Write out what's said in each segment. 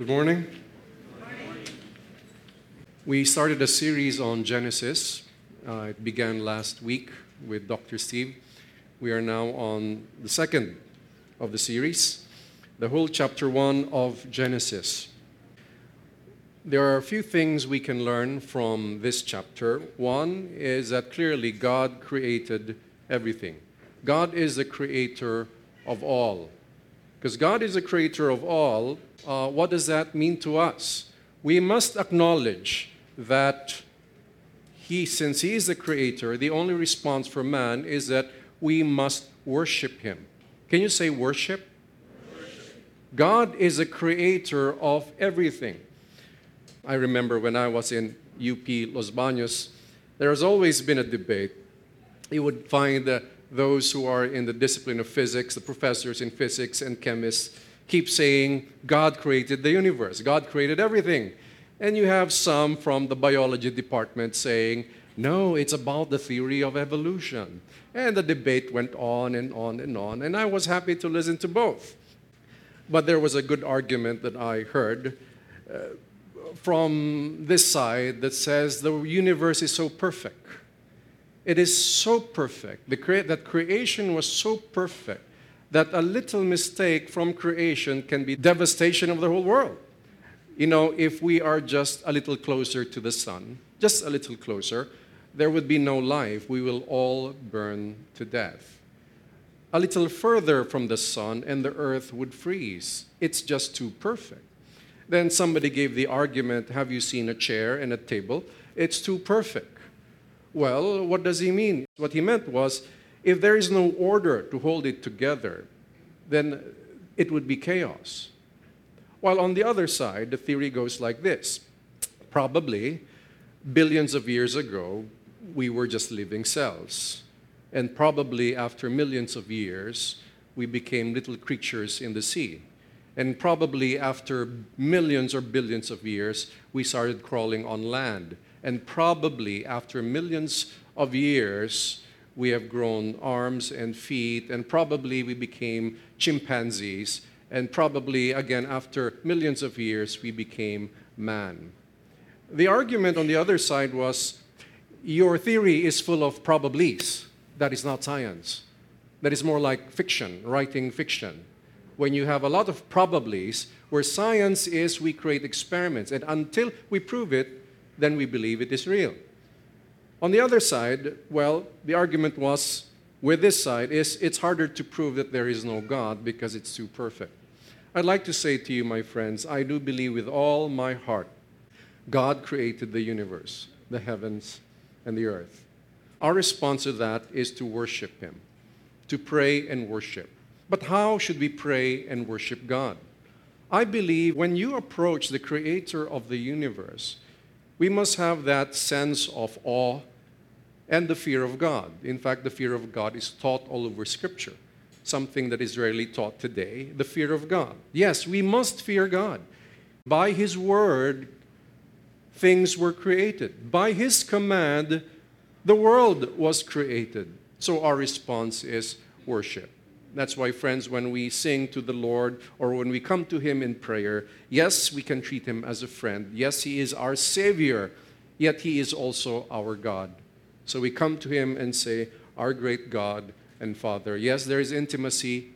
Good morning. We started a series on Genesis. Uh, it began last week with Dr. Steve. We are now on the second of the series, the whole chapter one of Genesis. There are a few things we can learn from this chapter. One is that clearly God created everything. God is the creator of all. Because God is the creator of all, uh, what does that mean to us? We must acknowledge that He, since He is the creator, the only response for man is that we must worship Him. Can you say worship? worship. God is the creator of everything. I remember when I was in UP Los Baños, there has always been a debate. You would find uh, those who are in the discipline of physics, the professors in physics and chemists, keep saying God created the universe, God created everything. And you have some from the biology department saying, no, it's about the theory of evolution. And the debate went on and on and on, and I was happy to listen to both. But there was a good argument that I heard uh, from this side that says the universe is so perfect. It is so perfect. Crea- that creation was so perfect that a little mistake from creation can be devastation of the whole world. You know, if we are just a little closer to the sun, just a little closer, there would be no life. We will all burn to death. A little further from the sun, and the earth would freeze. It's just too perfect. Then somebody gave the argument Have you seen a chair and a table? It's too perfect. Well, what does he mean? What he meant was if there is no order to hold it together, then it would be chaos. While on the other side, the theory goes like this probably billions of years ago, we were just living cells. And probably after millions of years, we became little creatures in the sea. And probably after millions or billions of years, we started crawling on land. And probably after millions of years, we have grown arms and feet, and probably we became chimpanzees. And probably, again, after millions of years, we became man. The argument on the other side was your theory is full of probablys. That is not science. That is more like fiction, writing fiction. When you have a lot of probablys, where science is we create experiments, and until we prove it, then we believe it is real. On the other side, well, the argument was with this side is it's harder to prove that there is no God because it's too perfect. I'd like to say to you, my friends, I do believe with all my heart God created the universe, the heavens, and the earth. Our response to that is to worship Him, to pray and worship. But how should we pray and worship God? I believe when you approach the creator of the universe, we must have that sense of awe and the fear of God. In fact, the fear of God is taught all over Scripture, something that is rarely taught today the fear of God. Yes, we must fear God. By His word, things were created. By His command, the world was created. So our response is worship. That's why, friends, when we sing to the Lord or when we come to Him in prayer, yes, we can treat Him as a friend. Yes, He is our Savior, yet He is also our God. So we come to Him and say, Our great God and Father. Yes, there is intimacy,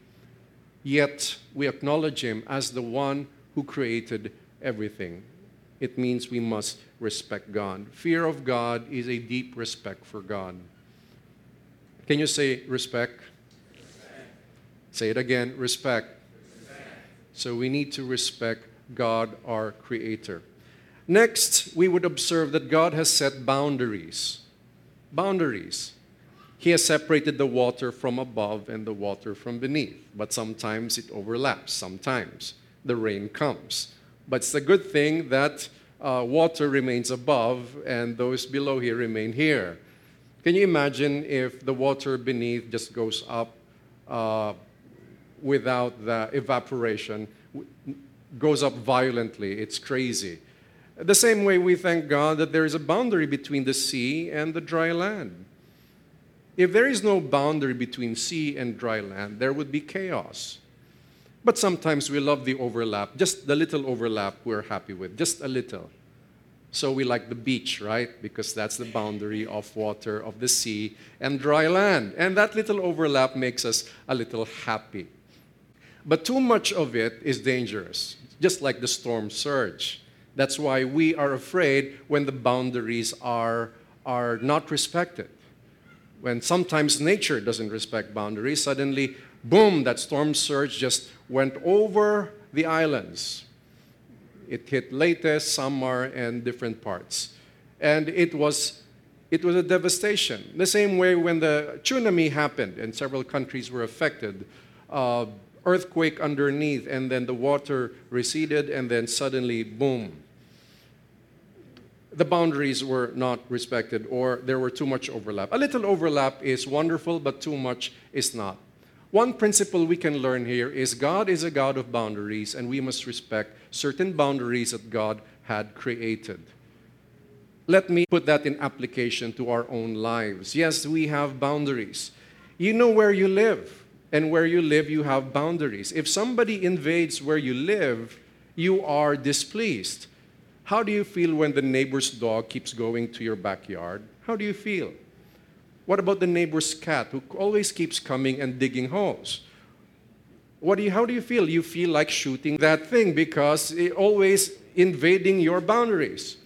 yet we acknowledge Him as the one who created everything. It means we must respect God. Fear of God is a deep respect for God. Can you say respect? Say it again respect. So we need to respect God, our Creator. Next, we would observe that God has set boundaries. Boundaries. He has separated the water from above and the water from beneath, but sometimes it overlaps. Sometimes the rain comes. But it's a good thing that uh, water remains above and those below here remain here. Can you imagine if the water beneath just goes up uh, without the evaporation goes up violently. It's crazy. The same way we thank God that there is a boundary between the sea and the dry land. If there is no boundary between sea and dry land, there would be chaos. But sometimes we love the overlap, just the little overlap we're happy with, just a little. So we like the beach, right? Because that's the boundary of water, of the sea, and dry land. And that little overlap makes us a little happy. But too much of it is dangerous, just like the storm surge. That's why we are afraid when the boundaries are, are not respected. When sometimes nature doesn't respect boundaries, suddenly, boom, that storm surge just went over the islands. It hit Leyte, Samar, and different parts. And it was, it was a devastation. The same way when the tsunami happened and several countries were affected, uh, earthquake underneath, and then the water receded, and then suddenly, boom, the boundaries were not respected or there were too much overlap. A little overlap is wonderful, but too much is not. One principle we can learn here is God is a God of boundaries, and we must respect certain boundaries that God had created. Let me put that in application to our own lives. Yes, we have boundaries. You know where you live, and where you live, you have boundaries. If somebody invades where you live, you are displeased. How do you feel when the neighbor's dog keeps going to your backyard? How do you feel? What about the neighbor's cat who always keeps coming and digging holes? What do you, how do you feel? You feel like shooting that thing because it always invading your boundaries.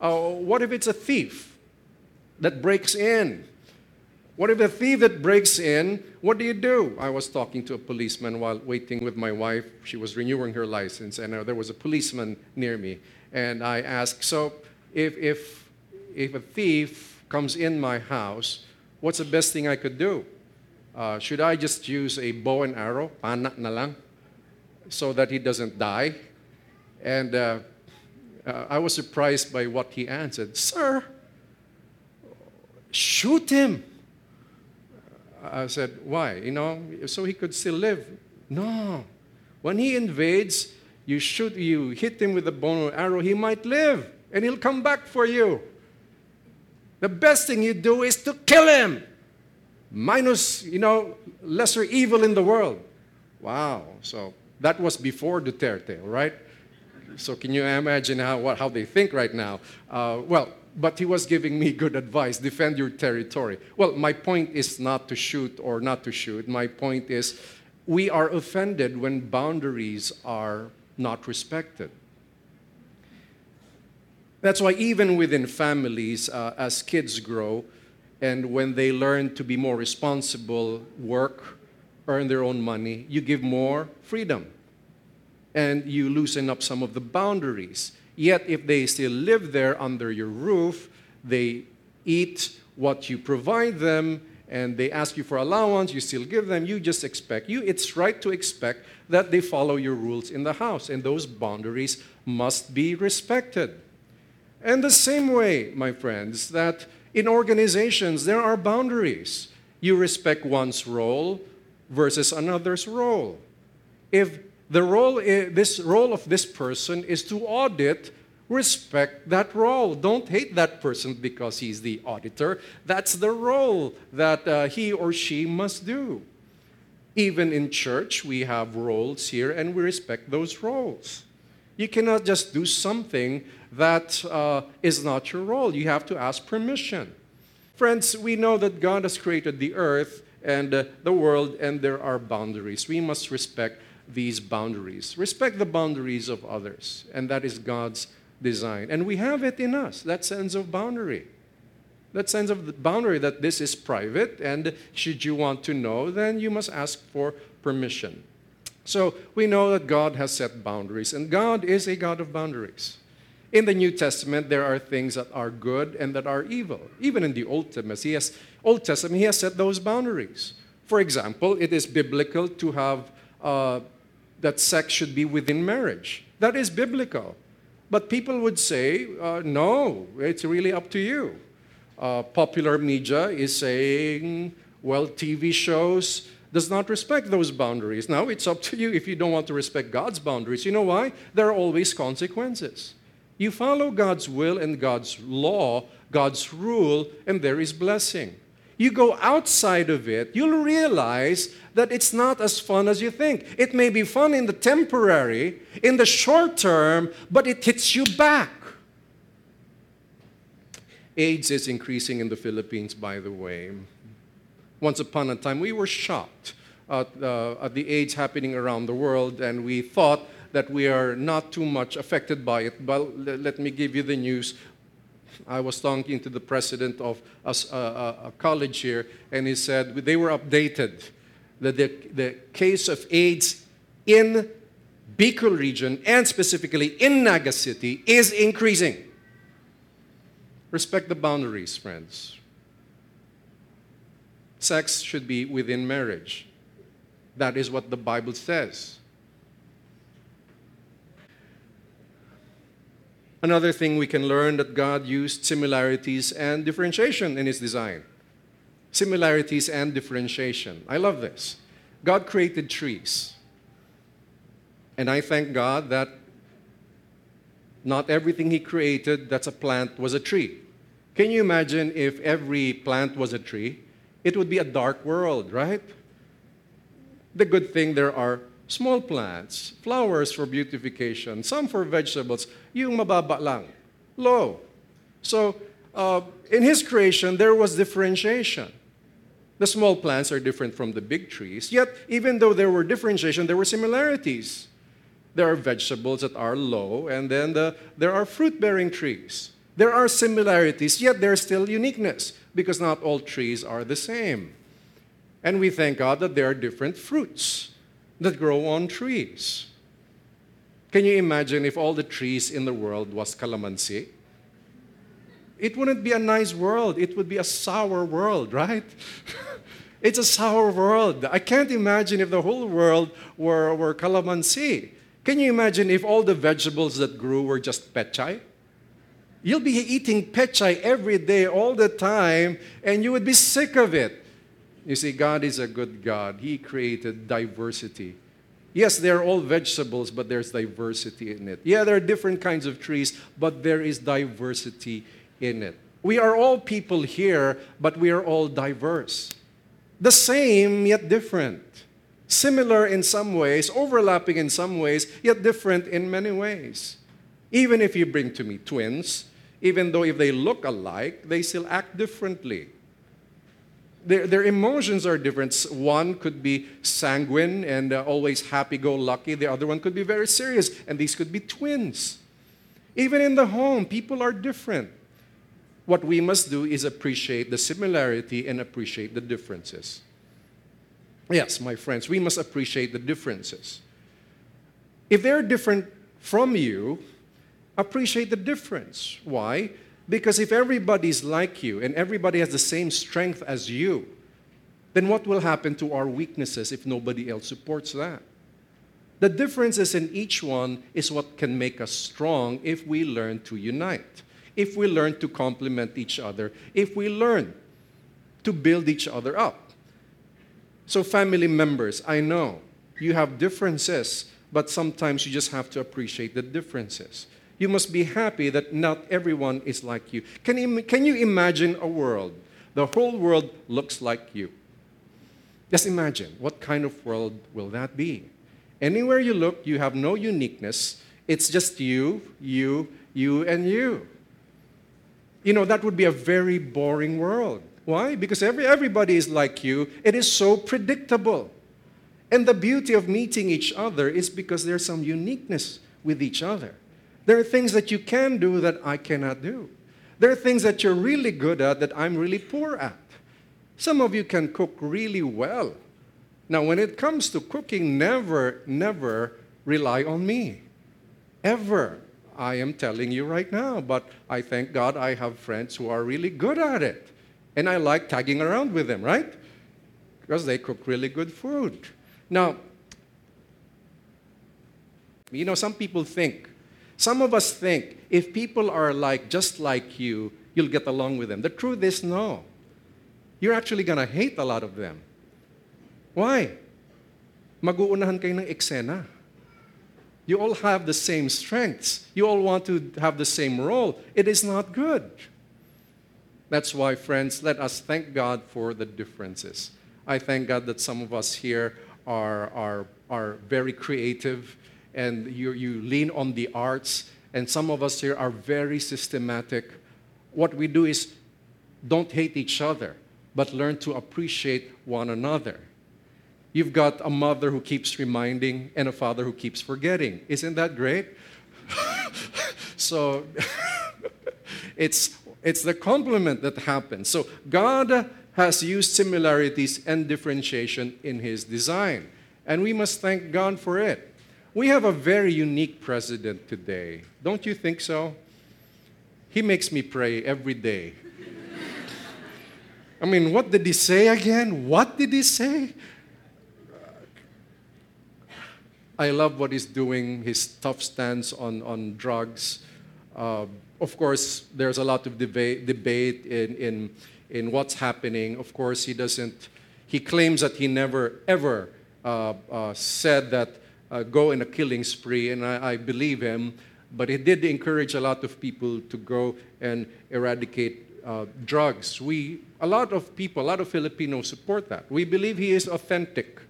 Uh, what if it's a thief that breaks in? What if a thief that breaks in, what do you do? I was talking to a policeman while waiting with my wife. She was renewing her license, and uh, there was a policeman near me. And I asked, so if, if, if a thief comes in my house, what's the best thing I could do? Uh, should I just use a bow and arrow, pana na lang, so that he doesn't die? And uh, uh, I was surprised by what he answered. Sir, shoot him. I said, why? You know, so he could still live. No. When he invades, you shoot, you hit him with a bow and arrow, he might live and he'll come back for you. The best thing you do is to kill him. Minus, you know, lesser evil in the world. Wow. So that was before Duterte, right? So can you imagine how, what, how they think right now? Uh, well, but he was giving me good advice defend your territory. Well, my point is not to shoot or not to shoot. My point is we are offended when boundaries are not respected. That's why, even within families, uh, as kids grow and when they learn to be more responsible, work, earn their own money, you give more freedom and you loosen up some of the boundaries. Yet, if they still live there under your roof, they eat what you provide them and they ask you for allowance, you still give them, you just expect. You, it's right to expect that they follow your rules in the house, and those boundaries must be respected. And the same way, my friends, that in organizations there are boundaries. You respect one's role versus another's role. If the role, this role of this person is to audit respect that role. Don't hate that person because he's the auditor. That's the role that uh, he or she must do. Even in church, we have roles here and we respect those roles. You cannot just do something that uh, is not your role. You have to ask permission. Friends, we know that God has created the earth and uh, the world, and there are boundaries. We must respect these boundaries. Respect the boundaries of others, and that is God's design. And we have it in us, that sense of boundary. That sense of boundary that this is private, and should you want to know, then you must ask for permission. So we know that God has set boundaries, and God is a God of boundaries. In the New Testament, there are things that are good and that are evil. Even in the Old Testament, he has, Old Testament, he has set those boundaries. For example, it is biblical to have uh, that sex should be within marriage. That is biblical. But people would say, uh, no, it's really up to you. Uh, popular media is saying, well, TV shows does not respect those boundaries. Now it's up to you if you don't want to respect God's boundaries. You know why? There are always consequences. You follow God's will and God's law, God's rule, and there is blessing. You go outside of it, you'll realize that it's not as fun as you think. It may be fun in the temporary, in the short term, but it hits you back. AIDS is increasing in the Philippines, by the way. Once upon a time, we were shocked at, uh, at the AIDS happening around the world, and we thought that we are not too much affected by it. But let me give you the news. I was talking to the president of a, a, a college here, and he said they were updated that the, the case of AIDS in Bicol region and specifically in Naga City is increasing. Respect the boundaries, friends. Sex should be within marriage. That is what the Bible says. Another thing we can learn that God used similarities and differentiation in his design. Similarities and differentiation. I love this. God created trees. And I thank God that not everything he created that's a plant was a tree. Can you imagine if every plant was a tree? It would be a dark world, right? The good thing there are small plants, flowers for beautification, some for vegetables, yung mababa lang, low. So, uh, in his creation, there was differentiation. The small plants are different from the big trees, yet, even though there were differentiation, there were similarities. There are vegetables that are low, and then the, there are fruit bearing trees. There are similarities, yet there's still uniqueness because not all trees are the same. And we thank God that there are different fruits that grow on trees. Can you imagine if all the trees in the world was calamansi? It wouldn't be a nice world. It would be a sour world, right? it's a sour world. I can't imagine if the whole world were, were calamansi. Can you imagine if all the vegetables that grew were just pechay? You'll be eating pechay every day, all the time, and you would be sick of it. You see, God is a good God. He created diversity. Yes, they're all vegetables, but there's diversity in it. Yeah, there are different kinds of trees, but there is diversity in it. We are all people here, but we are all diverse. The same, yet different. Similar in some ways, overlapping in some ways, yet different in many ways. Even if you bring to me twins, even though if they look alike, they still act differently their, their emotions are different. One could be sanguine and uh, always happy go lucky, the other one could be very serious, and these could be twins. Even in the home, people are different. What we must do is appreciate the similarity and appreciate the differences. Yes, my friends, we must appreciate the differences. If they're different from you, appreciate the difference. Why? Because if everybody's like you and everybody has the same strength as you, then what will happen to our weaknesses if nobody else supports that? The differences in each one is what can make us strong if we learn to unite, if we learn to complement each other, if we learn to build each other up. So, family members, I know you have differences, but sometimes you just have to appreciate the differences you must be happy that not everyone is like you. Can you, can you imagine a world? The whole world looks like you. Just imagine what kind of world will that be? Anywhere you look, you have no uniqueness. It's just you, you, you, and you. You know, that would be a very boring world. Why? Because every, everybody is like you. It is so predictable. And the beauty of meeting each other is because there's some uniqueness with each other. There are things that you can do that I cannot do. There are things that you're really good at that I'm really poor at. Some of you can cook really well. Now, when it comes to cooking, never, never rely on me. Ever. I am telling you right now, but I thank God I have friends who are really good at it. And I like tagging around with them, right? Because they cook really good food. Now, you know, some people think some of us think if people are like just like you, you'll get along with them. The truth is no. You're actually going to hate a lot of them. Why? Mag-uunahan kayo ng eksena. You all have the same strengths. You all want to have the same role. It is not good. That's why, friends, let us thank God for the differences. I thank God that some of us here are, are, are very creative and you, you lean on the arts, and some of us here are very systematic. What we do is don't hate each other, but learn to appreciate one another. You've got a mother who keeps reminding and a father who keeps forgetting. Isn't that great? so it's, it's the complement that happens. So God has used similarities and differentiation in his design. And we must thank God for it. We have a very unique president today. Don't you think so? He makes me pray every day. I mean, what did he say again? What did he say? I love what he's doing, his tough stance on, on drugs. Uh, of course, there's a lot of debate, debate in, in, in what's happening. Of course, he doesn't, he claims that he never, ever uh, uh, said that uh, go in a killing spree, and I, I believe him. But he did encourage a lot of people to go and eradicate uh, drugs. We, a lot of people, a lot of Filipinos support that. We believe he is authentic,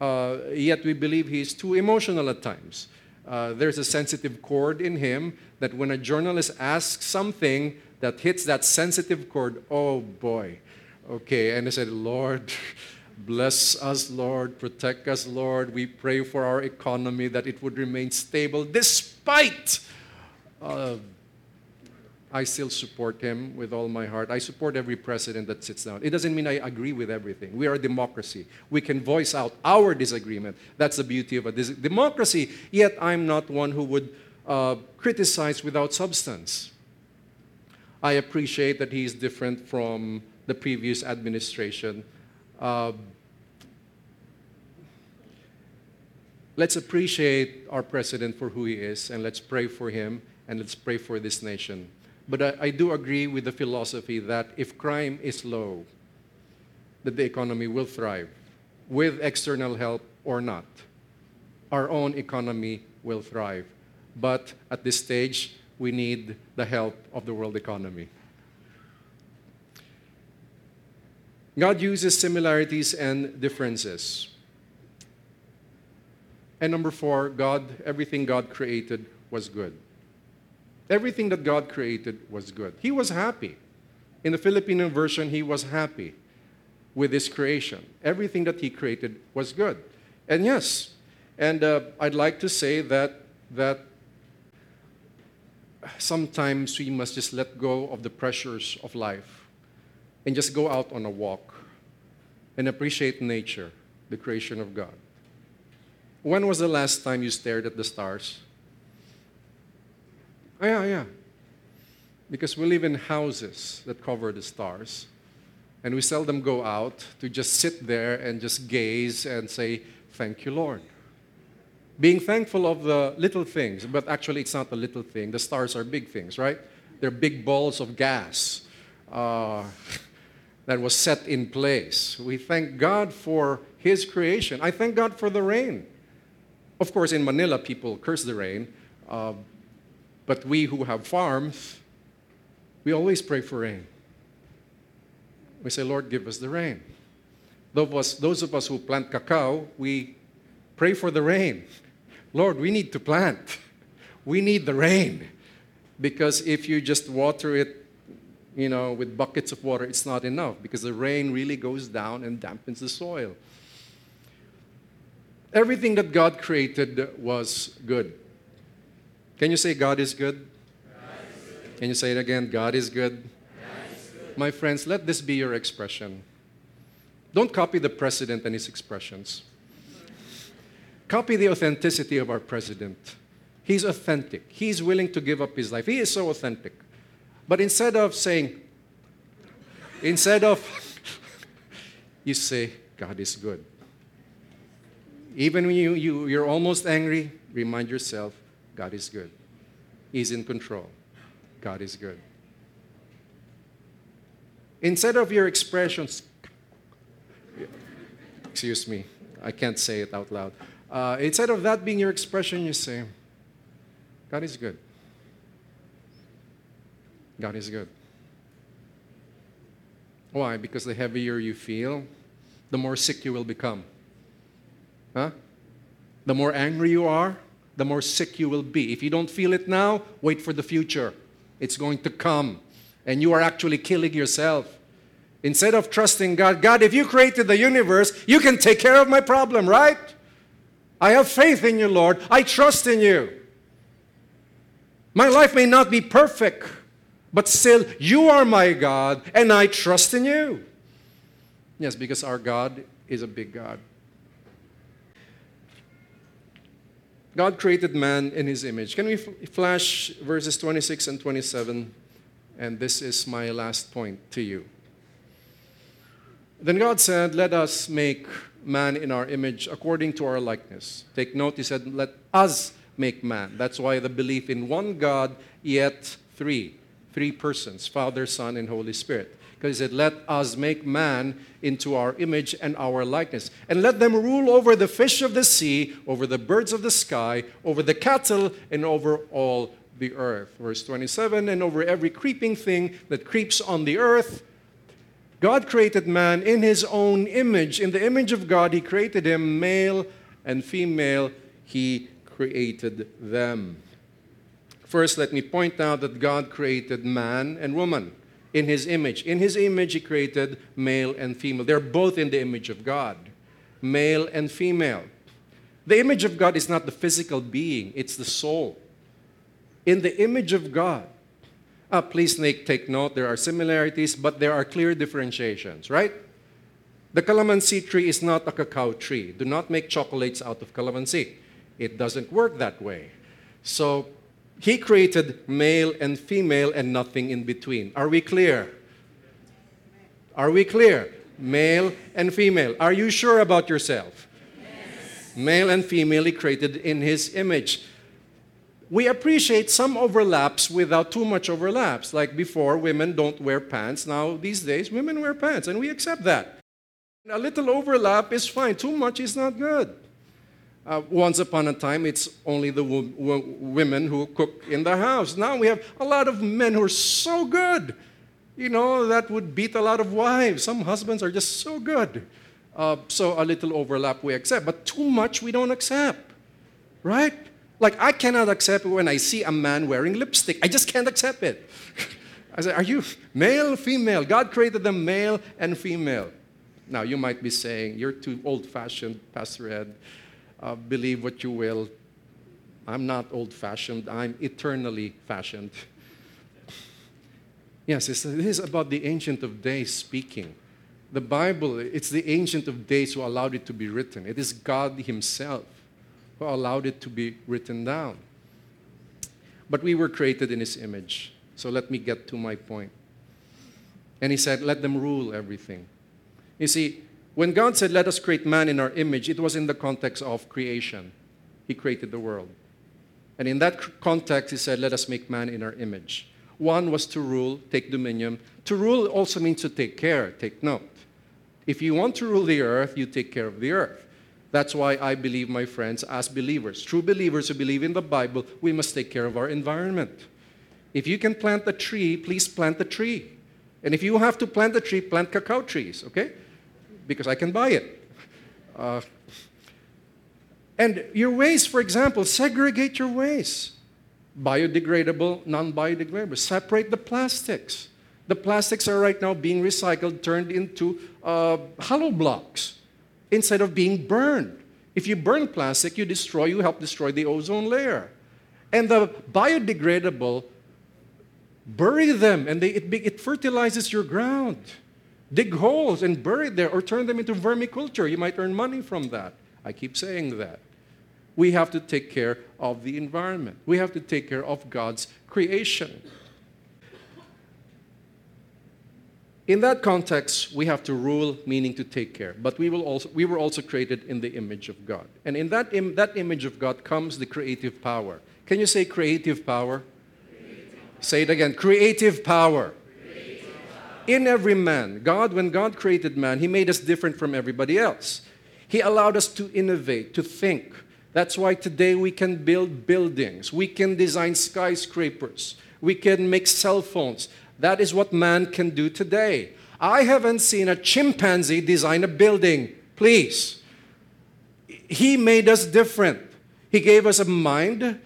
uh, yet we believe he is too emotional at times. Uh, there's a sensitive chord in him that when a journalist asks something that hits that sensitive chord, oh boy. Okay, and I said, Lord, Bless us, Lord. Protect us, Lord. We pray for our economy that it would remain stable despite. Uh, I still support him with all my heart. I support every president that sits down. It doesn't mean I agree with everything. We are a democracy. We can voice out our disagreement. That's the beauty of a dis- democracy. Yet I'm not one who would uh, criticize without substance. I appreciate that he is different from the previous administration uh, let's appreciate our president for who he is, and let's pray for him, and let's pray for this nation. But I, I do agree with the philosophy that if crime is low, that the economy will thrive, with external help or not. Our own economy will thrive. But at this stage, we need the help of the world economy. God uses similarities and differences. And number four, God, everything God created was good. Everything that God created was good. He was happy. In the Filipino version, he was happy with his creation. Everything that he created was good. And yes, and uh, I'd like to say that, that sometimes we must just let go of the pressures of life and just go out on a walk and appreciate nature, the creation of God. When was the last time you stared at the stars? Oh, yeah, yeah. Because we live in houses that cover the stars, and we seldom go out to just sit there and just gaze and say, Thank you, Lord. Being thankful of the little things, but actually it's not a little thing. The stars are big things, right? They're big balls of gas. Uh, that was set in place. We thank God for His creation. I thank God for the rain. Of course, in Manila, people curse the rain, uh, but we who have farms, we always pray for rain. We say, Lord, give us the rain. Those of us, those of us who plant cacao, we pray for the rain. Lord, we need to plant. We need the rain. Because if you just water it you know, with buckets of water, it's not enough because the rain really goes down and dampens the soil. Everything that God created was good. Can you say God is good? God is good. Can you say it again? God is good. God is good. My friends, let this be your expression. Don't copy the president and his expressions. Copy the authenticity of our president. He's authentic. He's willing to give up his life. He is so authentic. But instead of saying, instead of, you say, God is good. Even when you, you, you're almost angry, remind yourself, God is good. He's in control. God is good. Instead of your expressions, excuse me, I can't say it out loud. Uh, instead of that being your expression, you say, God is good. God is good. Why? Because the heavier you feel, the more sick you will become. Huh? The more angry you are, the more sick you will be. If you don't feel it now, wait for the future. It's going to come. And you are actually killing yourself. Instead of trusting God, God, if you created the universe, you can take care of my problem, right? I have faith in you, Lord. I trust in you. My life may not be perfect, but still, you are my God, and I trust in you. Yes, because our God is a big God. God created man in his image. Can we flash verses 26 and 27? And this is my last point to you. Then God said, Let us make man in our image according to our likeness. Take note, he said, Let us make man. That's why the belief in one God, yet three. Three persons Father, Son, and Holy Spirit. Because he said, Let us make man into our image and our likeness. And let them rule over the fish of the sea, over the birds of the sky, over the cattle, and over all the earth. Verse 27 And over every creeping thing that creeps on the earth. God created man in his own image. In the image of God, he created him, male and female, he created them. First, let me point out that God created man and woman in his image. In his image, he created male and female. They're both in the image of God, male and female. The image of God is not the physical being, it's the soul. In the image of God, uh, please take note, there are similarities, but there are clear differentiations, right? The calamansi tree is not a cacao tree. Do not make chocolates out of calamansi. It doesn't work that way. So he created male and female and nothing in between. Are we clear? Are we clear? Male and female. Are you sure about yourself? Yes. Male and female, he created in his image. We appreciate some overlaps without too much overlaps. Like before, women don't wear pants. Now, these days, women wear pants, and we accept that. A little overlap is fine. Too much is not good. Uh, once upon a time, it's only the wo- wo- women who cook in the house. Now we have a lot of men who are so good. You know, that would beat a lot of wives. Some husbands are just so good. Uh, so a little overlap we accept, but too much we don't accept. Right? Like, I cannot accept when I see a man wearing lipstick. I just can't accept it. I say, Are you male, female? God created them male and female. Now, you might be saying, You're too old fashioned, Pastor Ed uh, believe what you will. I'm not old fashioned, I'm eternally fashioned. yes, this is about the Ancient of Days speaking. The Bible, it's the Ancient of Days who allowed it to be written. It is God Himself who allowed it to be written down. But we were created in His image. So let me get to my point. And He said, Let them rule everything. You see, when God said, Let us create man in our image, it was in the context of creation. He created the world. And in that context, He said, Let us make man in our image. One was to rule, take dominion. To rule also means to take care, take note. If you want to rule the earth, you take care of the earth. That's why I believe, my friends, as believers, true believers who believe in the Bible, we must take care of our environment. If you can plant a tree, please plant a tree. And if you have to plant a tree, plant cacao trees, okay? Because I can buy it. Uh, and your waste, for example, segregate your waste. Biodegradable, non biodegradable. Separate the plastics. The plastics are right now being recycled, turned into uh, hollow blocks instead of being burned. If you burn plastic, you destroy, you help destroy the ozone layer. And the biodegradable, bury them and they, it, it fertilizes your ground dig holes and bury there or turn them into vermiculture. You might earn money from that. I keep saying that. We have to take care of the environment. We have to take care of God's creation. In that context, we have to rule, meaning to take care. But we, will also, we were also created in the image of God. And in that, Im- that image of God comes the creative power. Can you say creative power? Creative. Say it again creative power in every man. God, when God created man, He made us different from everybody else. He allowed us to innovate, to think. That's why today we can build buildings, we can design skyscrapers, we can make cell phones. That is what man can do today. I haven't seen a chimpanzee design a building. Please. He made us different. He gave us a mind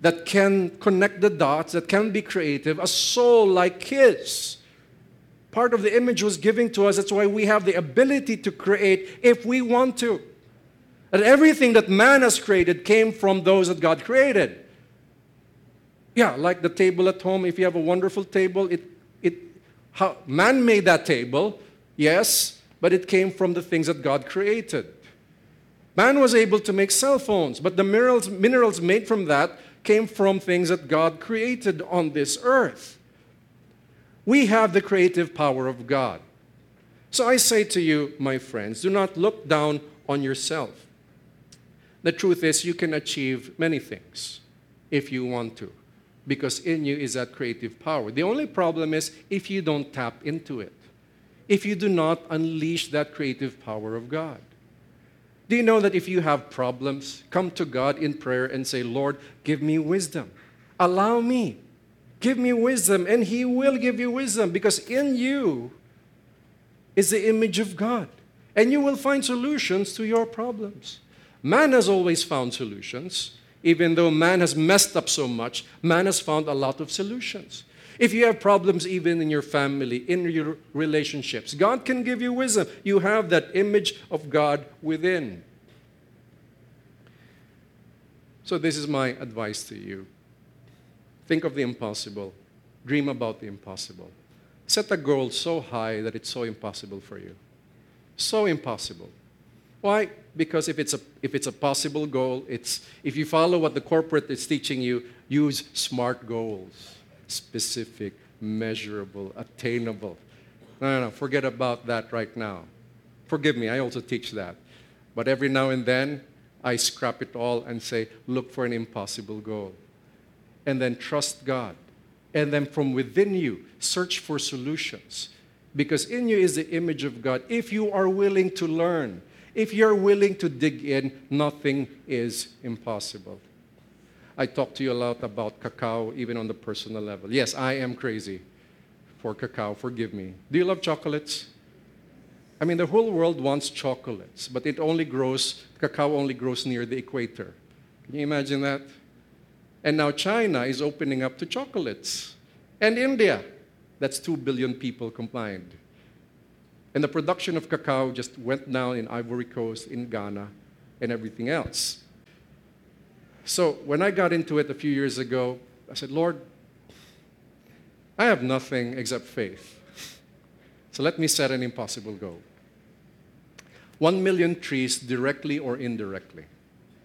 that can connect the dots, that can be creative, a soul like His. Part of the image was given to us. That's why we have the ability to create if we want to. And everything that man has created came from those that God created. Yeah, like the table at home. If you have a wonderful table, it, it, how, man made that table, yes, but it came from the things that God created. Man was able to make cell phones, but the minerals, minerals made from that came from things that God created on this earth. We have the creative power of God. So I say to you, my friends, do not look down on yourself. The truth is, you can achieve many things if you want to, because in you is that creative power. The only problem is if you don't tap into it, if you do not unleash that creative power of God. Do you know that if you have problems, come to God in prayer and say, Lord, give me wisdom. Allow me. Give me wisdom, and He will give you wisdom because in you is the image of God. And you will find solutions to your problems. Man has always found solutions. Even though man has messed up so much, man has found a lot of solutions. If you have problems even in your family, in your relationships, God can give you wisdom. You have that image of God within. So, this is my advice to you. Think of the impossible, dream about the impossible. Set a goal so high that it's so impossible for you. So impossible. Why? Because if it's a, if it's a possible goal, it's, if you follow what the corporate is teaching you, use SMART goals specific, measurable, attainable. No, no, no, forget about that right now. Forgive me, I also teach that. But every now and then, I scrap it all and say, look for an impossible goal. And then trust God. And then from within you, search for solutions. Because in you is the image of God. If you are willing to learn, if you're willing to dig in, nothing is impossible. I talk to you a lot about cacao, even on the personal level. Yes, I am crazy for cacao, forgive me. Do you love chocolates? I mean, the whole world wants chocolates, but it only grows, cacao only grows near the equator. Can you imagine that? And now China is opening up to chocolates. And India, that's 2 billion people combined. And the production of cacao just went down in Ivory Coast, in Ghana, and everything else. So when I got into it a few years ago, I said, Lord, I have nothing except faith. So let me set an impossible goal. One million trees directly or indirectly.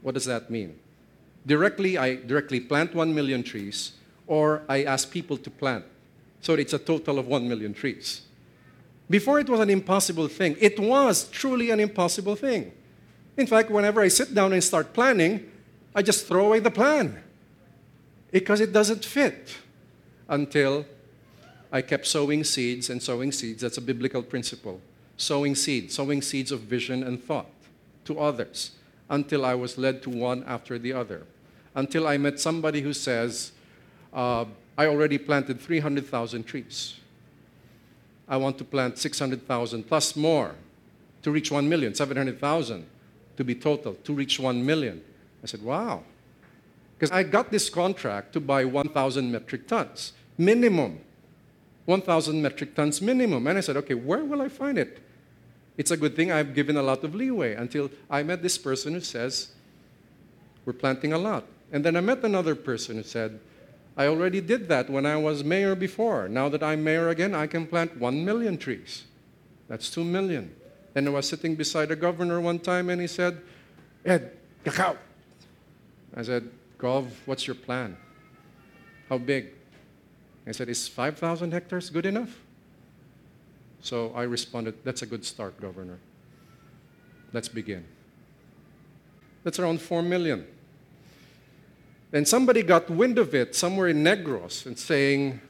What does that mean? Directly, I directly plant one million trees, or I ask people to plant. So it's a total of one million trees. Before it was an impossible thing, it was truly an impossible thing. In fact, whenever I sit down and start planning, I just throw away the plan because it doesn't fit until I kept sowing seeds and sowing seeds. That's a biblical principle. Sowing seeds, sowing seeds of vision and thought to others until I was led to one after the other. Until I met somebody who says, uh, I already planted 300,000 trees. I want to plant 600,000 plus more to reach 1 million, 700,000 to be total, to reach 1 million. I said, wow. Because I got this contract to buy 1,000 metric tons, minimum. 1,000 metric tons minimum. And I said, okay, where will I find it? It's a good thing I've given a lot of leeway until I met this person who says, we're planting a lot. And then I met another person who said, I already did that when I was mayor before. Now that I'm mayor again, I can plant 1 million trees. That's 2 million. And I was sitting beside a governor one time and he said, Ed, cacao. I said, Gov, what's your plan? How big? I said, Is 5,000 hectares good enough? So I responded, That's a good start, Governor. Let's begin. That's around 4 million. Then somebody got wind of it somewhere in Negros and saying,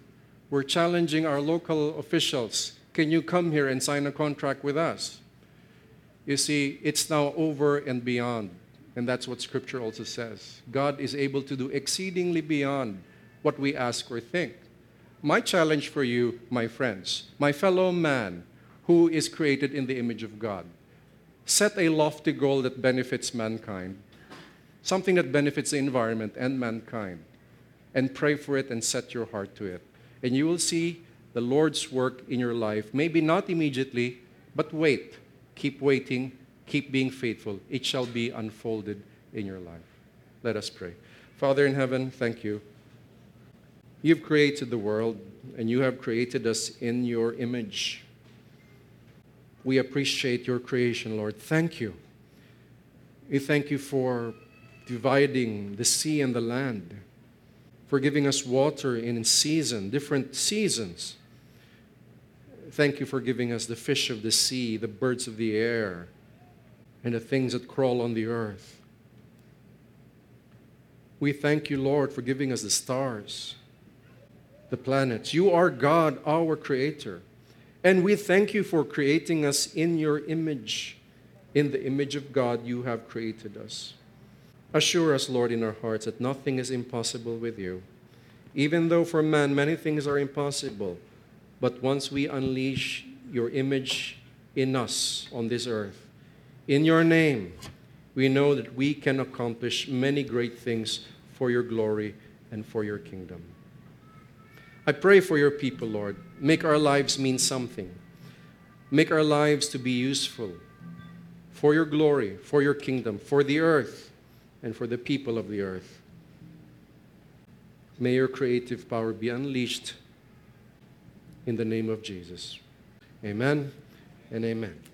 We're challenging our local officials. Can you come here and sign a contract with us? You see, it's now over and beyond. And that's what Scripture also says. God is able to do exceedingly beyond what we ask or think. My challenge for you, my friends, my fellow man, who is created in the image of God. Set a lofty goal that benefits mankind, something that benefits the environment and mankind, and pray for it and set your heart to it. And you will see the Lord's work in your life. Maybe not immediately, but wait. Keep waiting. Keep being faithful. It shall be unfolded in your life. Let us pray. Father in heaven, thank you. You've created the world, and you have created us in your image. We appreciate your creation, Lord. Thank you. We thank you for dividing the sea and the land, for giving us water in season, different seasons. Thank you for giving us the fish of the sea, the birds of the air, and the things that crawl on the earth. We thank you, Lord, for giving us the stars, the planets. You are God, our Creator. And we thank you for creating us in your image. In the image of God, you have created us. Assure us, Lord, in our hearts that nothing is impossible with you. Even though for man many things are impossible, but once we unleash your image in us on this earth, in your name, we know that we can accomplish many great things for your glory and for your kingdom. I pray for your people, Lord. Make our lives mean something. Make our lives to be useful for your glory, for your kingdom, for the earth, and for the people of the earth. May your creative power be unleashed in the name of Jesus. Amen and amen.